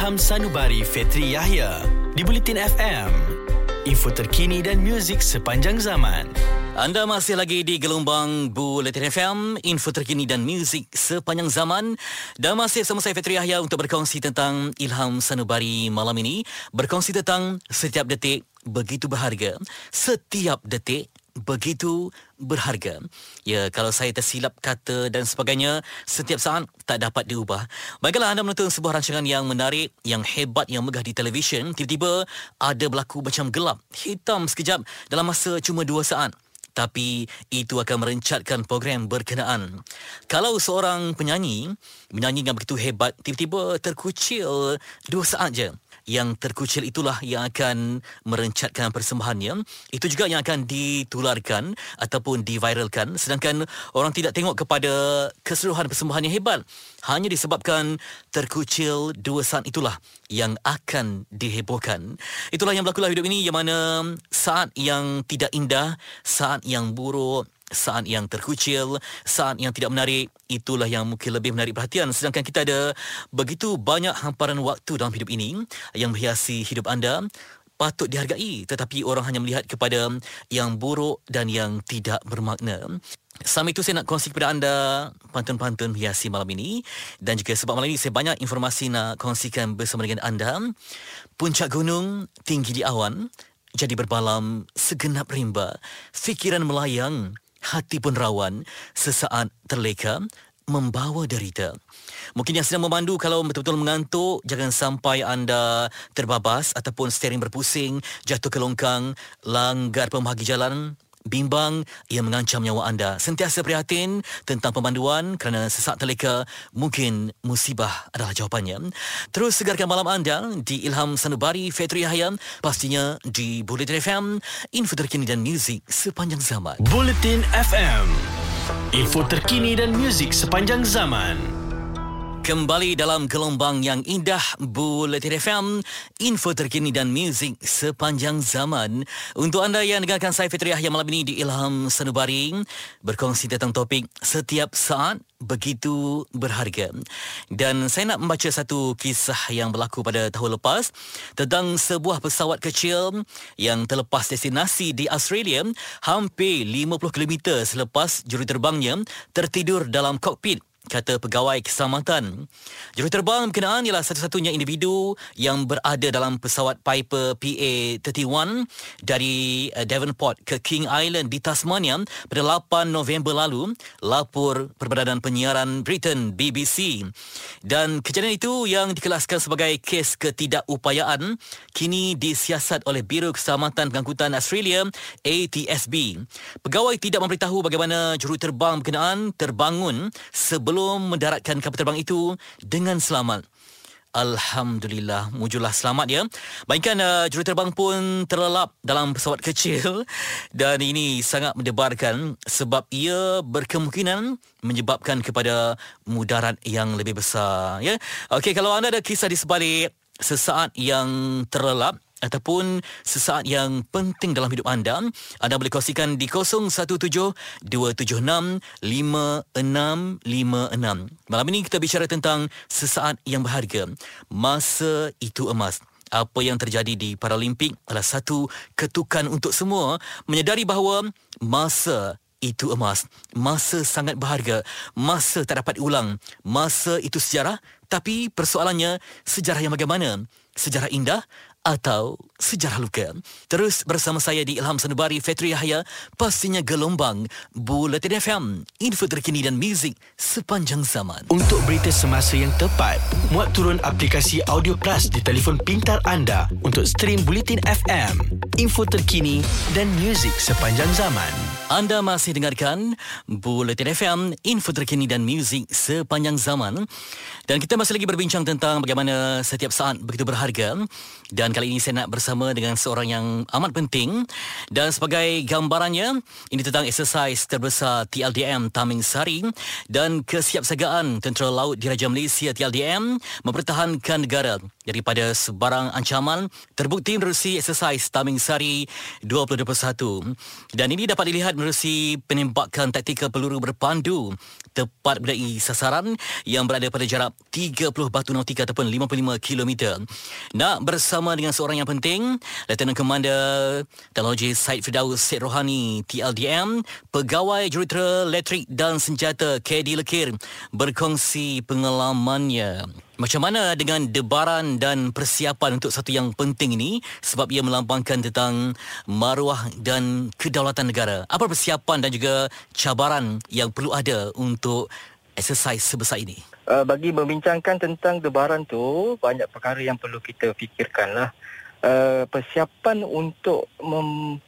Ilham Sanubari Fetri Yahya di Bulletin FM. Info terkini dan muzik sepanjang zaman. Anda masih lagi di gelombang Bulletin FM, info terkini dan muzik sepanjang zaman. Dan masih bersama saya Fetri Yahya untuk berkongsi tentang Ilham Sanubari malam ini. Berkongsi tentang setiap detik begitu berharga. Setiap detik begitu berharga. Ya, kalau saya tersilap kata dan sebagainya, setiap saat tak dapat diubah. Baiklah anda menonton sebuah rancangan yang menarik, yang hebat, yang megah di televisyen, tiba-tiba ada berlaku macam gelap, hitam sekejap dalam masa cuma dua saat. Tapi itu akan merencatkan program berkenaan. Kalau seorang penyanyi menyanyi dengan begitu hebat, tiba-tiba terkucil dua saat je yang terkucil itulah yang akan merencatkan persembahannya. Itu juga yang akan ditularkan ataupun diviralkan. Sedangkan orang tidak tengok kepada keseluruhan persembahan yang hebat. Hanya disebabkan terkucil dua saat itulah yang akan dihebohkan. Itulah yang berlaku hidup ini yang mana saat yang tidak indah saat yang buruk saat yang terkucil, saat yang tidak menarik, itulah yang mungkin lebih menarik perhatian. Sedangkan kita ada begitu banyak hamparan waktu dalam hidup ini yang menghiasi hidup anda, patut dihargai. Tetapi orang hanya melihat kepada yang buruk dan yang tidak bermakna. Sama itu saya nak kongsi kepada anda pantun-pantun hiasi malam ini dan juga sebab malam ini saya banyak informasi nak kongsikan bersama dengan anda. Puncak gunung tinggi di awan, jadi berbalam segenap rimba, fikiran melayang, hati pun rawan, sesaat terleka, membawa derita. Mungkin yang sedang memandu kalau betul-betul mengantuk, jangan sampai anda terbabas ataupun steering berpusing, jatuh ke longkang, langgar pembahagi jalan, bimbang ia mengancam nyawa anda. Sentiasa prihatin tentang pemanduan kerana sesak teleka mungkin musibah adalah jawapannya. Terus segarkan malam anda di Ilham Sanubari Fetri Hayam pastinya di Bulletin FM info terkini dan muzik sepanjang zaman. Bulletin FM. Info terkini dan muzik sepanjang zaman. Kembali dalam gelombang yang indah Bulletin FM Info terkini dan muzik sepanjang zaman. Untuk anda yang dengarkan saya Fitri yang malam ini di Ilham Sanubari Berkongsi tentang topik Setiap saat begitu berharga. Dan saya nak membaca satu kisah yang berlaku pada tahun lepas Tentang sebuah pesawat kecil Yang terlepas destinasi di Australia Hampir 50 km selepas juruterbangnya Tertidur dalam kokpit kata pegawai keselamatan. Juruterbang berkenaan ialah satu-satunya individu yang berada dalam pesawat Piper PA-31 dari uh, Devonport ke King Island di Tasmania pada 8 November lalu, lapor Perbadanan Penyiaran Britain BBC. Dan kejadian itu yang dikelaskan sebagai kes ketidakupayaan kini disiasat oleh Biro Keselamatan Pengangkutan Australia ATSB. Pegawai tidak memberitahu bagaimana juruterbang berkenaan terbangun sebelum sebelum mendaratkan kapal terbang itu dengan selamat. Alhamdulillah, mujurlah selamat ya. Baikkan uh, juruterbang pun terlelap dalam pesawat kecil dan ini sangat mendebarkan sebab ia berkemungkinan menyebabkan kepada mudarat yang lebih besar ya. Okey, kalau anda ada kisah di sebalik sesaat yang terlelap ataupun sesaat yang penting dalam hidup anda, anda boleh kongsikan di 0172765656. Malam ini kita bicara tentang sesaat yang berharga. Masa itu emas. Apa yang terjadi di Paralimpik adalah satu ketukan untuk semua menyedari bahawa masa itu emas. Masa sangat berharga. Masa tak dapat diulang. Masa itu sejarah. Tapi persoalannya, sejarah yang bagaimana? Sejarah indah atau sejarah luka. Terus bersama saya di Ilham Sanubari Fetri Yahya, pastinya gelombang Bulletin FM, info terkini dan muzik sepanjang zaman. Untuk berita semasa yang tepat, muat turun aplikasi Audio Plus di telefon pintar anda untuk stream Bulletin FM, info terkini dan muzik sepanjang zaman. Anda masih dengarkan Bulletin FM, info terkini dan muzik sepanjang zaman. Dan kita masih lagi berbincang tentang bagaimana setiap saat begitu berharga. Dan kali ini saya nak bersama dengan seorang yang amat penting. Dan sebagai gambarannya, ini tentang exercise terbesar TLDM Taming Sari dan kesiapsiagaan Tentera Laut Diraja Malaysia TLDM mempertahankan negara daripada sebarang ancaman terbukti menerusi exercise Taming Sari 2021 dan ini dapat dilihat menerusi penembakan taktikal peluru berpandu tepat berdai sasaran yang berada pada jarak 30 batu nautika ataupun 55 km. Nak bersama dengan seorang yang penting, Lieutenant Commander Teknologi Said Firdaus Syed Rohani TLDM, Pegawai Jurutera Elektrik dan Senjata KD Lekir berkongsi pengalamannya. Macam mana dengan debaran dan persiapan untuk satu yang penting ini sebab ia melambangkan tentang maruah dan kedaulatan negara. Apa persiapan dan juga cabaran yang perlu ada untuk exercise sebesar ini? Uh, bagi membincangkan tentang debaran tu banyak perkara yang perlu kita fikirkan lah. Uh, persiapan untuk mem-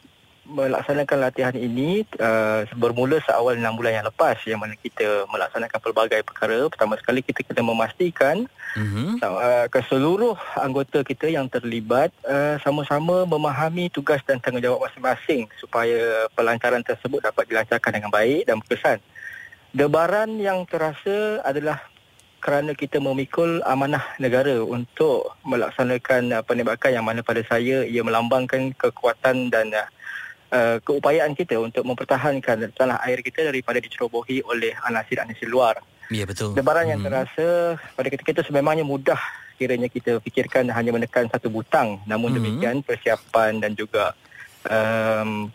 melaksanakan latihan ini uh, bermula seawal 6 bulan yang lepas yang mana kita melaksanakan pelbagai perkara. Pertama sekali kita kena memastikan mm-hmm. uh, keseluruh anggota kita yang terlibat uh, sama-sama memahami tugas dan tanggungjawab masing-masing supaya pelancaran tersebut dapat dilancarkan dengan baik dan berkesan. Debaran yang terasa adalah kerana kita memikul amanah negara untuk melaksanakan uh, penembakan yang mana pada saya ia melambangkan kekuatan dan uh, uh, keupayaan kita untuk mempertahankan tanah air kita daripada dicerobohi oleh anasir-anasir luar. Ya betul. Debaran hmm. yang terasa pada ketika itu sememangnya mudah kiranya kita fikirkan hanya menekan satu butang. Namun hmm. demikian persiapan dan juga um,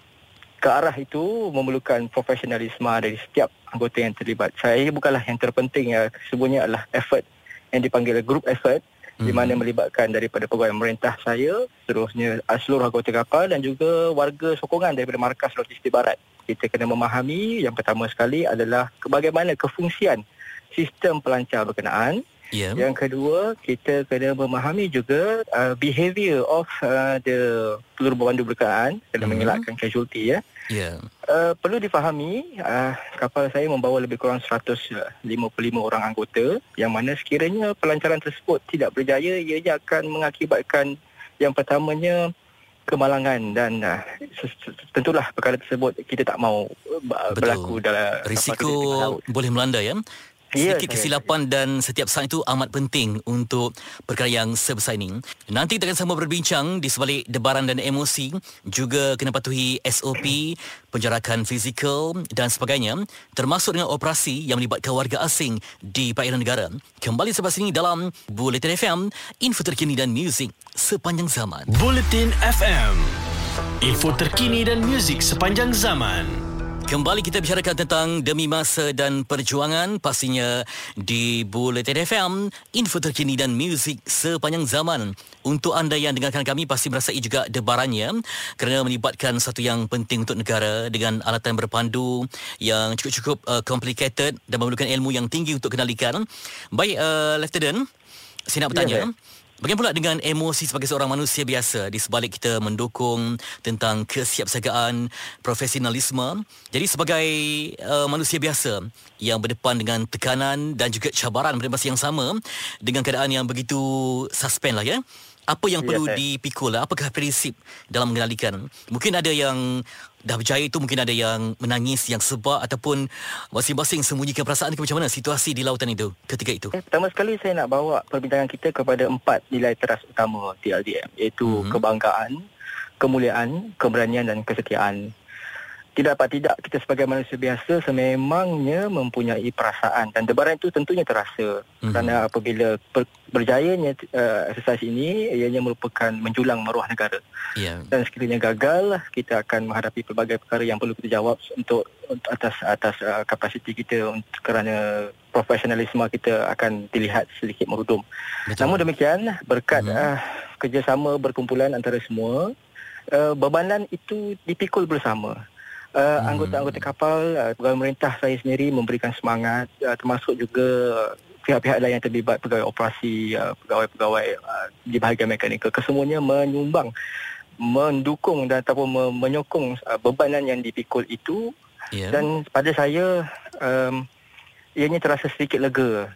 ke arah itu memerlukan profesionalisme dari setiap anggota yang terlibat. Saya bukanlah yang terpenting ya. Sebenarnya adalah effort yang dipanggil group effort di mana hmm. melibatkan daripada pegawai pemerintah saya, seterusnya seluruh anggota kapal dan juga warga sokongan daripada markas logistik barat. Kita kena memahami yang pertama sekali adalah bagaimana kefungsian sistem pelancar berkenaan. Yeah. Yang kedua, kita kena memahami juga uh, behavior of uh, the peluru berpandu berkenaan kena mm-hmm. mengelakkan casualty ya. Yeah. Uh, perlu difahami uh, kapal saya membawa lebih kurang 155 orang anggota yang mana sekiranya pelancaran tersebut tidak berjaya ianya akan mengakibatkan yang pertamanya kemalangan dan uh, tentulah perkara tersebut kita tak mau uh, berlaku dalam risiko boleh melanda ya Sedikit kesilapan dan setiap saat itu amat penting untuk perkara yang sebesar ini. Nanti kita akan sama berbincang di sebalik debaran dan emosi, juga kena patuhi SOP, penjarakan fizikal dan sebagainya, termasuk dengan operasi yang melibatkan warga asing di perairan negara. Kembali selepas ini dalam Bulletin FM, info terkini dan muzik sepanjang zaman. Bulletin FM, info terkini dan muzik sepanjang zaman. Kembali kita bicarakan tentang demi masa dan perjuangan pastinya di Bulletin FM, info terkini dan muzik sepanjang zaman. Untuk anda yang dengarkan kami pasti merasai juga debarannya kerana melibatkan satu yang penting untuk negara dengan alatan berpandu yang cukup-cukup uh, complicated dan memerlukan ilmu yang tinggi untuk kendalikan. Baik, uh, Lieutenant, saya nak bertanya. Yeah, Bagaimana pula dengan emosi sebagai seorang manusia biasa di sebalik kita mendukung tentang kesiapsiagaan profesionalisme. Jadi sebagai uh, manusia biasa yang berdepan dengan tekanan dan juga cabaran pada masa yang sama dengan keadaan yang begitu suspend lah ya apa yang ya, perlu dipikul lah? apakah prinsip dalam mengendalikan mungkin ada yang dah berjaya itu mungkin ada yang menangis yang sebab ataupun masing-masing sembunyikan perasaan ke macam mana situasi di lautan itu ketika itu eh, pertama sekali saya nak bawa perbincangan kita kepada empat nilai teras utama TLDM iaitu mm-hmm. kebanggaan kemuliaan keberanian dan kesetiaan tidak dapat tidak kita sebagai manusia biasa sememangnya mempunyai perasaan dan debaran itu tentunya terasa mm-hmm. kerana apabila ber, berjayanya uh, exercise ini ianya merupakan menjulang maruah negara yeah. dan sekiranya gagal kita akan menghadapi pelbagai perkara yang perlu kita jawab untuk, untuk atas atas uh, kapasiti kita untuk, kerana profesionalisme kita akan dilihat sedikit merudum Betul. namun demikian berkat mm-hmm. uh, kerjasama berkumpulan antara semua uh, bebanan itu dipikul bersama uh, anggota-anggota kapal uh, pegawai pemerintah saya sendiri memberikan semangat uh, termasuk juga pihak-pihak lain yang terlibat pegawai operasi uh, pegawai-pegawai uh, di bahagian mekanikal kesemuanya menyumbang mendukung dan ataupun menyokong uh, bebanan yang dipikul itu yeah. dan pada saya um, ianya terasa sedikit lega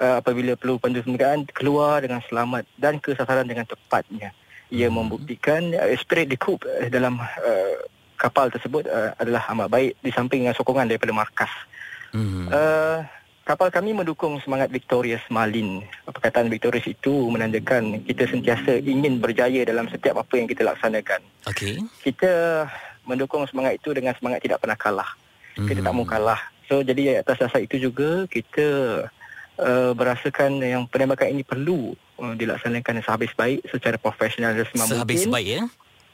uh, apabila perlu pandu perniagaan keluar dengan selamat dan ke sasaran dengan tepatnya ia hmm. membuktikan uh, spirit the coup uh, dalam uh, kapal tersebut uh, adalah amat baik di samping dengan sokongan daripada markas. Mm-hmm. Uh, Kapal kami mendukung semangat Victorious Marlin. Perkataan Victorious itu menandakan kita sentiasa ingin berjaya dalam setiap apa yang kita laksanakan. Okey. Kita mendukung semangat itu dengan semangat tidak pernah kalah. Mm-hmm. Kita tak mau Hmm. kalah. So jadi atas dasar itu juga kita uh, berasakan yang penembakan ini perlu uh, dilaksanakan sehabis baik secara profesional dan semampu Sehabis mungkin. baik ya.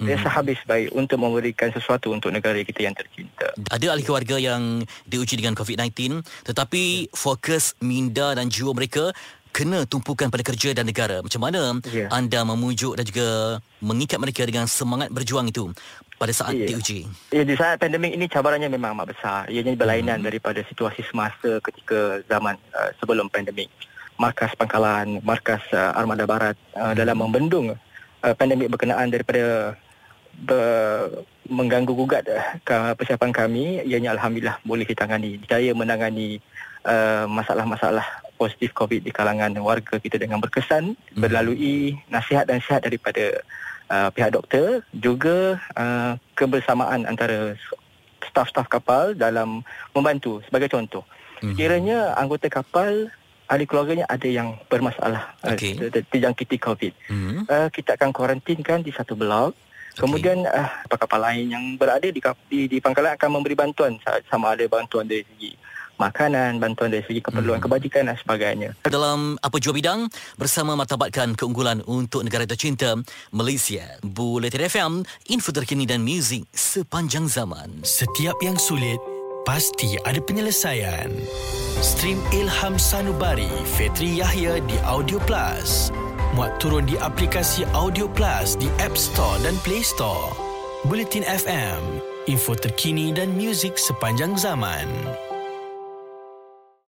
Ya, sehabis baik untuk memberikan sesuatu untuk negara kita yang tercinta. Ada ahli keluarga yang diuji dengan COVID-19 tetapi fokus minda dan jiwa mereka kena tumpukan pada kerja dan negara. Macam mana Ya. anda memujuk dan juga mengikat mereka dengan semangat berjuang itu pada saat Ya. diuji? Ya, di saat pandemik ini cabarannya memang amat besar. Ianya berlainan hmm. daripada situasi semasa ketika zaman uh, sebelum pandemik. Markas pangkalan, markas uh, Armada Barat uh, dalam membendung uh, pandemik berkenaan daripada ber, mengganggu gugat uh, ke persiapan kami. Ianya Alhamdulillah boleh ditangani. Daya menangani uh, masalah-masalah positif COVID di kalangan warga kita dengan berkesan Hmm. berlalui nasihat dan sihat daripada uh, pihak doktor juga uh, kebersamaan antara staf-staf kapal dalam membantu sebagai contoh. Mhm. Kiranya anggota kapal ahli keluarganya ada yang bermasalah uh, ter- ter- terjangkiti COVID. Hmm. Uh, kita akan kuarantinkan di satu blok. Kemudian uh, kapal lain yang berada di, di di pangkalan akan memberi bantuan sa- sama ada bantuan dari segi makanan, bantuan dari segi keperluan Mhm. kebajikan dan sebagainya. Dalam apa jua bidang bersama martabatkan keunggulan untuk negara tercinta Malaysia. Buletin FM, info terkini dan muzik sepanjang zaman. Setiap yang sulit pasti ada penyelesaian. Stream Ilham Sanubari Fetri Yahya di Audio Plus. Muat turun di aplikasi Audio Plus di App Store dan Play Store. Buletin FM, info terkini dan muzik sepanjang zaman.